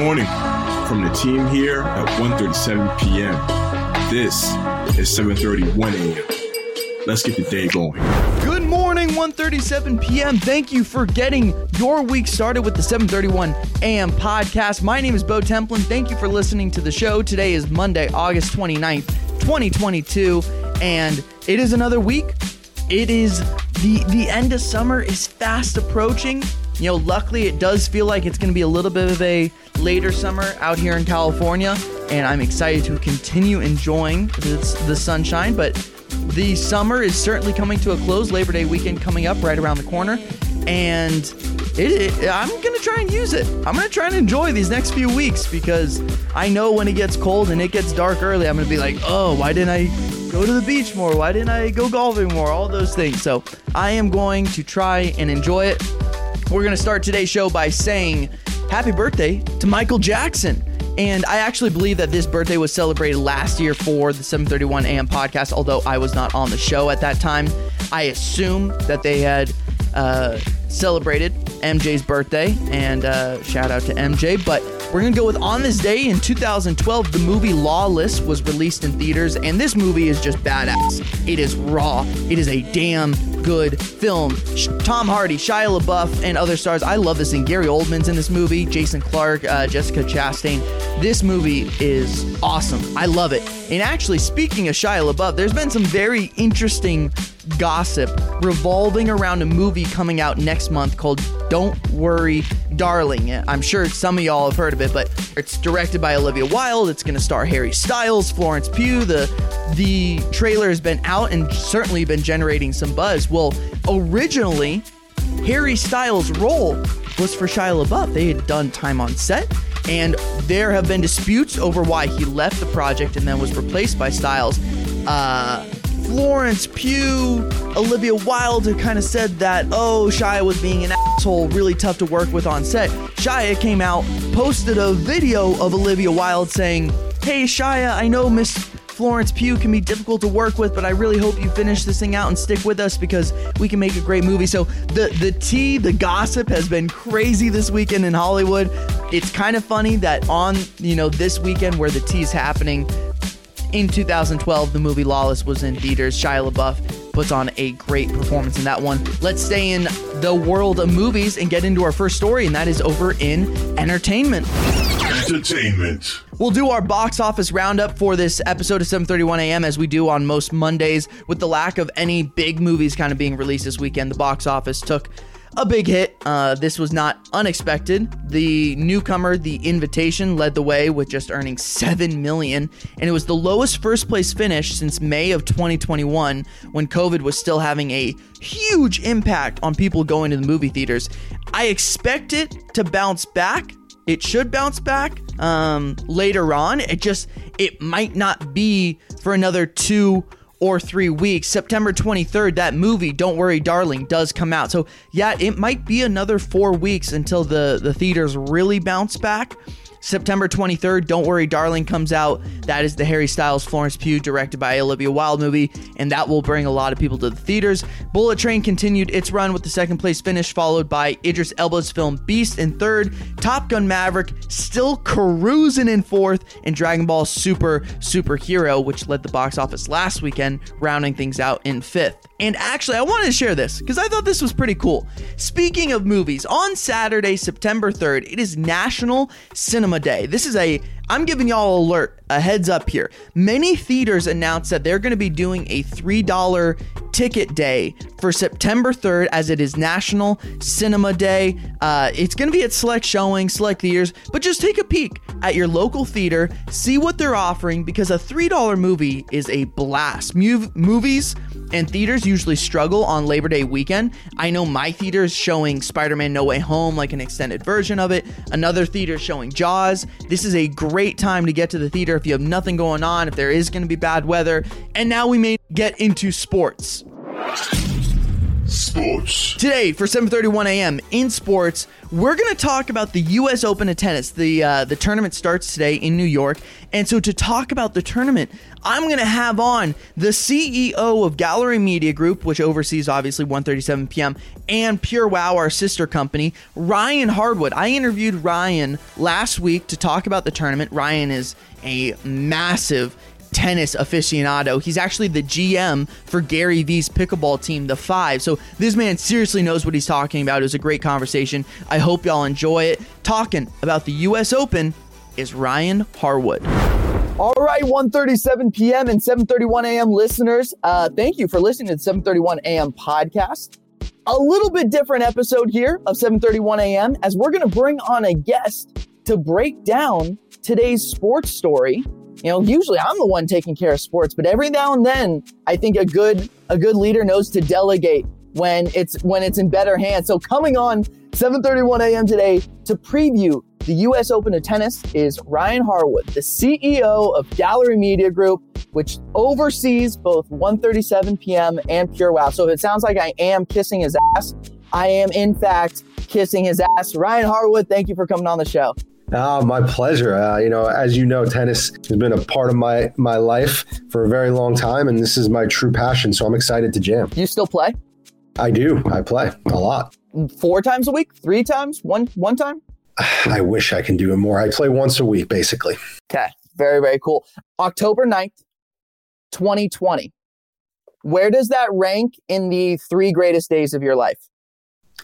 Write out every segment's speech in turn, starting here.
morning from the team here at 1.37 p.m. This is 7.31 a.m. Let's get the day going. Good morning, 1:37 p.m. Thank you for getting your week started with the 7:31 a.m. podcast. My name is Bo Templin. Thank you for listening to the show. Today is Monday, August 29th, 2022, and it is another week. It is the the end of summer is fast approaching. You know, luckily it does feel like it's going to be a little bit of a later summer out here in California, and I'm excited to continue enjoying this, the sunshine, but the summer is certainly coming to a close. Labor Day weekend coming up right around the corner, and it, it, I'm gonna try and use it. I'm gonna try and enjoy these next few weeks because I know when it gets cold and it gets dark early, I'm gonna be like, oh, why didn't I go to the beach more? Why didn't I go golfing more? All those things. So I am going to try and enjoy it. We're gonna start today's show by saying happy birthday to Michael Jackson. And I actually believe that this birthday was celebrated last year for the 731 AM podcast, although I was not on the show at that time. I assume that they had uh, celebrated MJ's birthday, and uh, shout out to MJ. But we're gonna go with on this day in 2012, the movie Lawless was released in theaters, and this movie is just badass. It is raw. It is a damn good film. Tom Hardy, Shia LaBeouf, and other stars. I love this thing. Gary Oldman's in this movie. Jason Clarke, uh, Jessica Chastain. This movie is awesome. I love it. And actually, speaking of Shia LaBeouf, there's been some very interesting gossip revolving around a movie coming out next month called Don't Worry, Darling. I'm sure some of y'all have heard of it, but it's directed by Olivia Wilde. It's going to star Harry Styles, Florence Pugh. The the trailer has been out and certainly been generating some buzz. Well, originally, Harry Styles' role was for Shia LaBeouf. They had done time on set, and there have been disputes over why he left the project and then was replaced by Styles. Uh, Florence Pugh, Olivia Wilde have kind of said that, oh, Shia was being an asshole, really tough to work with on set. Shia came out, posted a video of Olivia Wilde saying, Hey, Shia, I know Miss Florence Pugh can be difficult to work with, but I really hope you finish this thing out and stick with us because we can make a great movie. So the the tea, the gossip has been crazy this weekend in Hollywood. It's kind of funny that on you know this weekend where the tea is happening, in 2012, the movie Lawless was in theaters. Shia LaBeouf puts on a great performance in that one. Let's stay in the world of movies and get into our first story, and that is over in entertainment. Entertainment. We'll do our box office roundup for this episode of 7:31 a.m. as we do on most Mondays. With the lack of any big movies kind of being released this weekend, the box office took a big hit. Uh, this was not unexpected. The newcomer, The Invitation, led the way with just earning seven million, and it was the lowest first place finish since May of 2021, when COVID was still having a huge impact on people going to the movie theaters. I expect it to bounce back. It should bounce back um, later on. It just it might not be for another two or three weeks. September 23rd, that movie, Don't Worry, Darling, does come out. So, yeah, it might be another four weeks until the, the theaters really bounce back. September 23rd, Don't Worry Darling comes out. That is the Harry Styles Florence Pugh directed by Olivia Wilde movie, and that will bring a lot of people to the theaters. Bullet Train continued its run with the second place finish, followed by Idris Elba's film Beast in third, Top Gun Maverick still cruising in fourth, and Dragon Ball Super Superhero, which led the box office last weekend, rounding things out in fifth. And actually, I wanted to share this because I thought this was pretty cool. Speaking of movies, on Saturday, September 3rd, it is National Cinema Day. This is a I'm giving y'all alert, a heads up here. Many theaters announced that they're going to be doing a $3 ticket day for September 3rd as it is National Cinema Day. Uh, it's going to be at select showings, select theaters, but just take a peek at your local theater, see what they're offering because a $3 movie is a blast. Mov- movies and theaters usually struggle on Labor Day weekend. I know my theater is showing Spider Man No Way Home, like an extended version of it. Another theater showing Jaws. This is a great time to get to the theater if you have nothing going on, if there is going to be bad weather. And now we may get into sports. Sports. Today for 7:31 a.m. in sports, we're going to talk about the U.S. Open of tennis. The uh, the tournament starts today in New York, and so to talk about the tournament, I'm going to have on the CEO of Gallery Media Group, which oversees obviously 1:37 p.m. and Pure Wow, our sister company, Ryan Harwood. I interviewed Ryan last week to talk about the tournament. Ryan is a massive tennis aficionado. He's actually the GM for Gary Vee's pickleball team, the Five. So this man seriously knows what he's talking about. It was a great conversation. I hope y'all enjoy it. Talking about the U.S. Open is Ryan Harwood. All right, 1:37 p.m. and 7:31 a.m. listeners. Uh, thank you for listening to the 7:31 a.m. podcast. A little bit different episode here of 7:31 a.m. as we're going to bring on a guest to break down today's sports story you know, usually I'm the one taking care of sports, but every now and then I think a good a good leader knows to delegate when it's when it's in better hands. So coming on 7:31 a.m. today to preview the U.S. Open of tennis is Ryan Harwood, the CEO of Gallery Media Group, which oversees both 1:37 p.m. and Pure Wow. So if it sounds like I am kissing his ass, I am in fact kissing his ass. Ryan Harwood, thank you for coming on the show. Oh, my pleasure. Uh, you know, as you know, tennis has been a part of my my life for a very long time, and this is my true passion. So I'm excited to jam. You still play? I do. I play a lot. Four times a week? Three times? One one time? I wish I can do it more. I play once a week, basically. Okay. Very, very cool. October 9th, 2020. Where does that rank in the three greatest days of your life?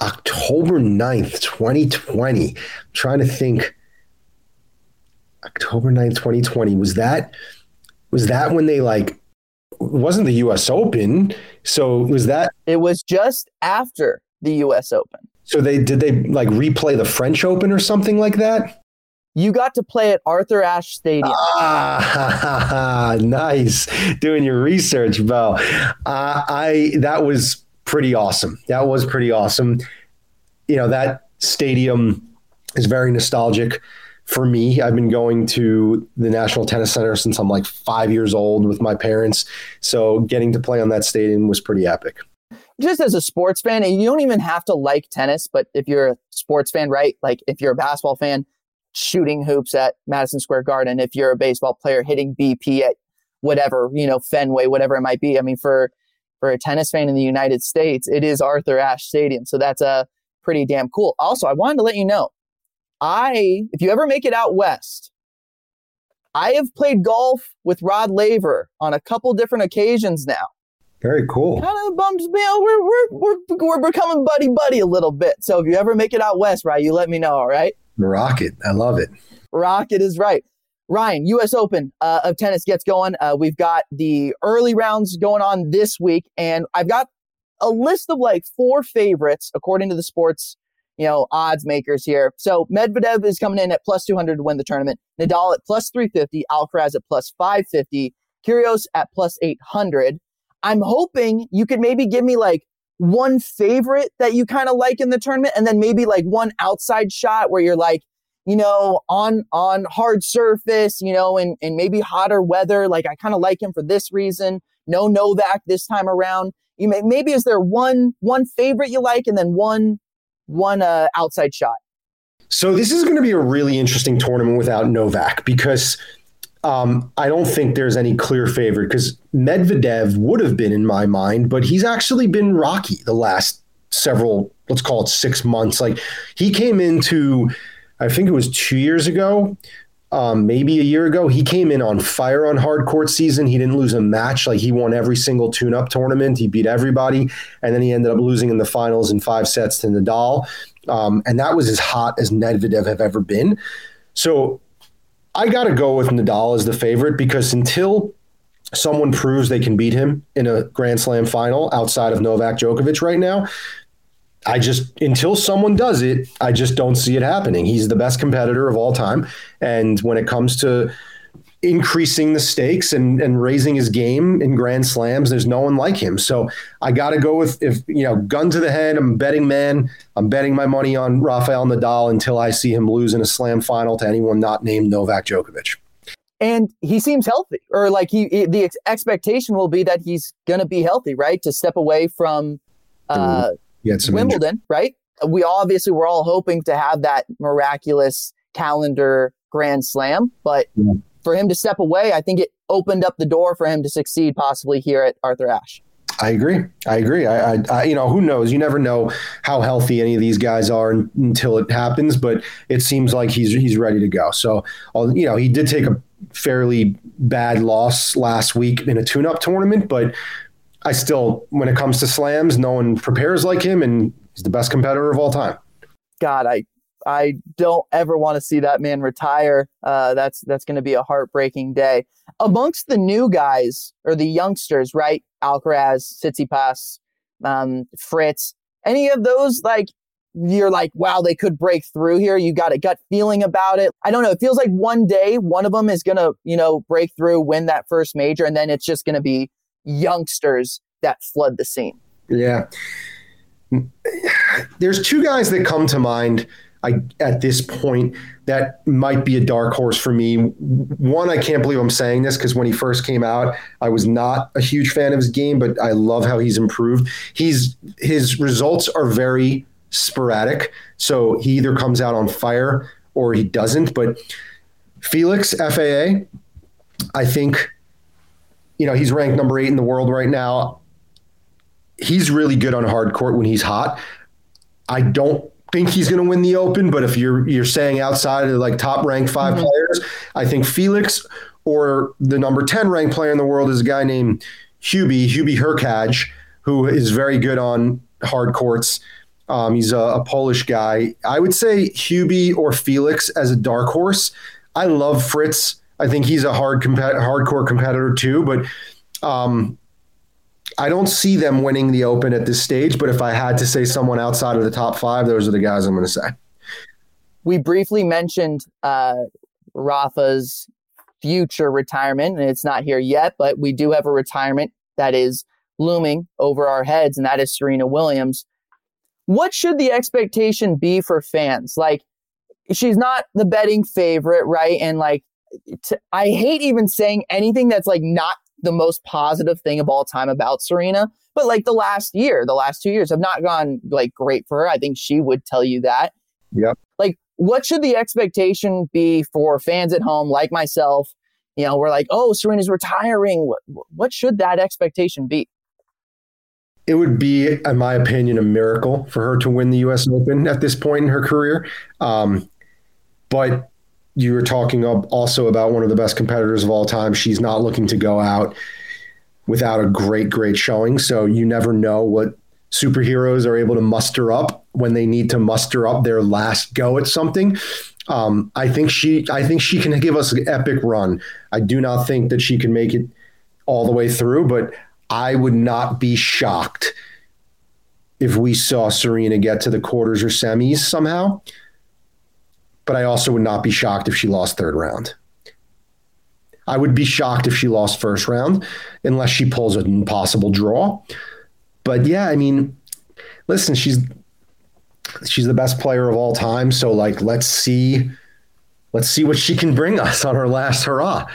October 9th, 2020. I'm trying to think October 9th, 2020. Was that was that when they like wasn't the US Open? So was that It was just after the US Open. So they did they like replay the French Open or something like that? You got to play at Arthur Ashe Stadium. Ah, nice. Doing your research, Bo. Uh, I that was pretty awesome. That was pretty awesome. You know, that stadium is very nostalgic for me. I've been going to the National Tennis Center since I'm like five years old with my parents. So getting to play on that stadium was pretty epic. Just as a sports fan, and you don't even have to like tennis, but if you're a sports fan, right? Like if you're a basketball fan, shooting hoops at Madison Square Garden. If you're a baseball player, hitting BP at whatever, you know, Fenway, whatever it might be. I mean, for for a tennis fan in the United States, it is Arthur Ashe Stadium. So that's a uh, pretty damn cool. Also, I wanted to let you know I, if you ever make it out west, I have played golf with Rod Laver on a couple different occasions now. Very cool. Kind of bumps me out. We're, we're, we're, we're becoming buddy buddy a little bit. So if you ever make it out west, right, you let me know, all right? Rocket. I love it. Rocket is right. Ryan, U.S. Open uh, of tennis gets going. Uh, we've got the early rounds going on this week, and I've got a list of like four favorites according to the sports you know, odds makers here. So Medvedev is coming in at plus 200 to win the tournament. Nadal at plus 350, Alcaraz at plus 550, Kyrgios at plus 800. I'm hoping you could maybe give me like one favorite that you kind of like in the tournament and then maybe like one outside shot where you're like, you know, on on hard surface, you know, and and maybe hotter weather, like I kind of like him for this reason. No Novak this time around. You may maybe is there one one favorite you like and then one one uh, outside shot. So this is going to be a really interesting tournament without Novak because um, I don't think there's any clear favorite because Medvedev would have been in my mind, but he's actually been rocky the last several, let's call it six months. Like he came into, I think it was two years ago, um, maybe a year ago. He came in on fire on hard court season. He didn't lose a match. Like he won every single tune up tournament. He beat everybody. And then he ended up losing in the finals in five sets to Nadal. Um, and that was as hot as Medvedev have ever been. So I got to go with Nadal as the favorite because until someone proves they can beat him in a Grand Slam final outside of Novak Djokovic right now, I just until someone does it, I just don't see it happening. He's the best competitor of all time, and when it comes to increasing the stakes and and raising his game in grand slams there's no one like him. So i got to go with if you know gun to the head i'm betting man i'm betting my money on rafael nadal until i see him lose in a slam final to anyone not named novak djokovic. And he seems healthy or like he the expectation will be that he's going to be healthy right? To step away from uh, Wimbledon, injury. right? We obviously were all hoping to have that miraculous calendar grand slam, but yeah. for him to step away, I think it opened up the door for him to succeed possibly here at Arthur Ashe. I agree. I agree. I, I, I, you know, who knows? You never know how healthy any of these guys are until it happens. But it seems like he's he's ready to go. So, you know, he did take a fairly bad loss last week in a tune-up tournament, but I still, when it comes to slams, no one prepares like him, and he's the best competitor of all time. God, I I don't ever want to see that man retire. Uh, that's that's going to be a heartbreaking day. Amongst the new guys or the youngsters, right? Alcaraz, Tsitsipas, um, Fritz. Any of those like you're like, wow, they could break through here. You got a gut feeling about it. I don't know. It feels like one day one of them is gonna, you know, break through, win that first major, and then it's just gonna be youngsters that flood the scene. Yeah. There's two guys that come to mind I, at this point that might be a dark horse for me. One, I can't believe I'm saying this because when he first came out, I was not a huge fan of his game, but I love how he's improved. He's his results are very sporadic, so he either comes out on fire or he doesn't. But Felix FAA, I think, you know, he's ranked number eight in the world right now. He's really good on hard court when he's hot. I don't think he's going to win the Open, but if you're you're saying outside of like top ranked 5 mm-hmm. players, I think Felix or the number ten ranked player in the world is a guy named Hubie Hubie Hurkacz, who is very good on hard courts. Um, he's a, a, Polish guy. I would say Hubie or Felix as a dark horse. I love Fritz. I think he's a hard comp- hardcore competitor too, but um, I don't see them winning the Open at this stage, but if I had to say someone outside of the top five, those are the guys I'm going to say. We briefly mentioned uh, Rafa's future retirement, and it's not here yet, but we do have a retirement that is looming over our heads, and that is Serena Williams. What should the expectation be for fans? Like, she's not the betting favorite, right? And like, t- I hate even saying anything that's like not the most positive thing of all time about Serena. But like the last year, the last two years have not gone like great for her. I think she would tell you that. Yep. Like, what should the expectation be for fans at home like myself? You know, we're like, oh, Serena's retiring. What, what should that expectation be? It would be, in my opinion, a miracle for her to win the U.S. Open at this point in her career. Um, but you were talking also about one of the best competitors of all time. She's not looking to go out without a great, great showing. So you never know what superheroes are able to muster up when they need to muster up their last go at something. Um, I think she, I think she can give us an epic run. I do not think that she can make it all the way through, but I would not be shocked if we saw Serena get to the quarters or semis somehow but I also would not be shocked if she lost third round. I would be shocked if she lost first round unless she pulls an impossible draw. But yeah, I mean, listen, she's she's the best player of all time, so like let's see let's see what she can bring us on her last hurrah.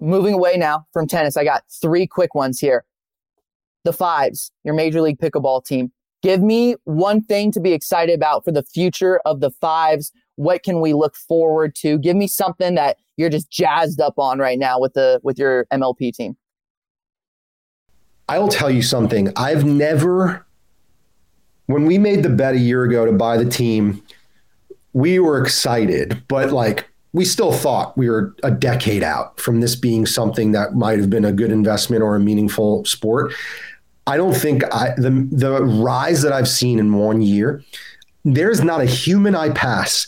Moving away now from tennis, I got three quick ones here. The fives, your major league pickleball team. Give me one thing to be excited about for the future of the fives. What can we look forward to? Give me something that you're just jazzed up on right now with the with your MLP team. I will tell you something. I've never when we made the bet a year ago to buy the team, we were excited, but like we still thought we were a decade out from this being something that might have been a good investment or a meaningful sport. I don't think I, the the rise that I've seen in one year, there's not a human I pass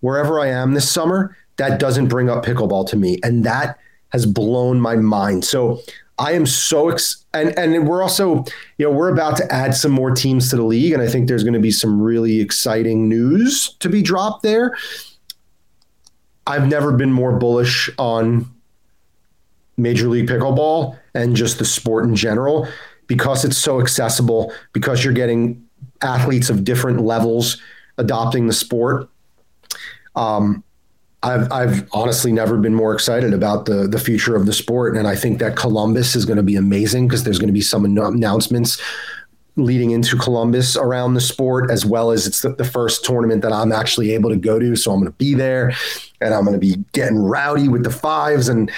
wherever I am this summer that doesn't bring up pickleball to me, and that has blown my mind. So I am so ex- and and we're also you know we're about to add some more teams to the league, and I think there's going to be some really exciting news to be dropped there. I've never been more bullish on Major League Pickleball and just the sport in general because it's so accessible, because you're getting athletes of different levels adopting the sport. Um, I've I've honestly never been more excited about the the future of the sport, and I think that Columbus is going to be amazing because there's going to be some announcements leading into Columbus around the sport, as well as it's the, the first tournament that I'm actually able to go to. So I'm going to be there and I'm going to be getting rowdy with the fives and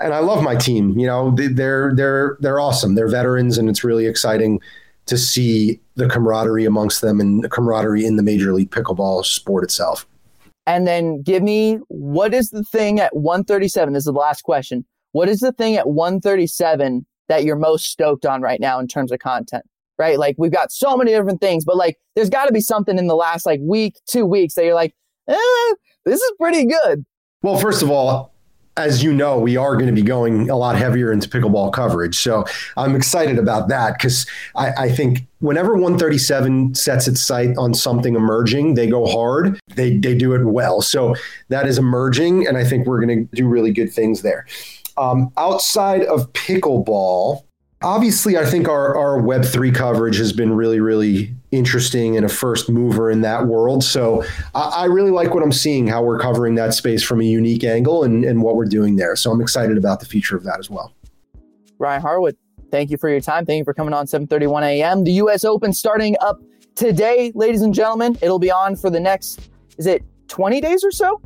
and I love my team. You know, they're they're they're awesome. They're veterans, and it's really exciting to see the camaraderie amongst them and the camaraderie in the Major League Pickleball sport itself. And then give me what is the thing at 137? This is the last question. What is the thing at 137 that you're most stoked on right now in terms of content? Right? Like we've got so many different things, but like there's got to be something in the last like week, two weeks that you're like, eh, this is pretty good. Well, first of all, as you know, we are going to be going a lot heavier into pickleball coverage. So I'm excited about that because I, I, think whenever 137 sets its sight on something emerging, they go hard. They they do it well. So that is emerging, and I think we're going to do really good things there. Um, outside of pickleball, obviously, I think our, our Web3 coverage has been really, really interesting and a first mover in that world. So I, I, really like what I'm seeing, how we're covering that space from a unique angle and, and what we're doing there. So I'm excited about the future of that as well. Ryan Harwood, thank you for your time. Thank you for coming on 7:31 a.m. The U.S. Open starting up today, ladies and gentlemen. It'll be on for the next, is it 20 days or so?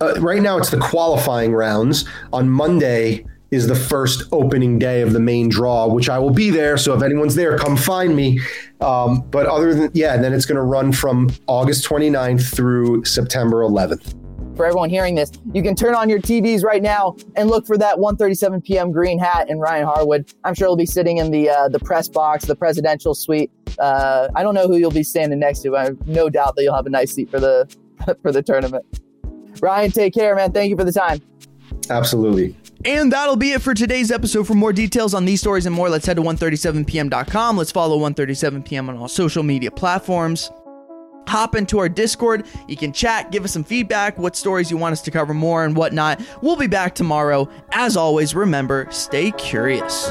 uh, right now it's the qualifying rounds. On Monday is the first opening day of the main draw, which I will be there. So if anyone's there, come find me. Um, but other than, yeah, then it's going to run from August 29th through September 11th. For everyone hearing this, you can turn on your TVs right now and look for that 1:37 p.m. green hat and Ryan Harwood. I'm sure he'll be sitting in the uh, the press box, the presidential suite. Uh, I don't know who you'll be standing next to. I have no doubt that you'll have a nice seat for the for the tournament. Ryan, take care, man. Thank you for the time. Absolutely. And that'll be it for today's episode. For more details on these stories and more, let's head to 137pm.com. Let's follow 137pm on all social media platforms. Hop into our Discord. You can chat, give us some feedback, what stories you want us to cover more, and whatnot. We'll be back tomorrow. As always, remember, stay curious.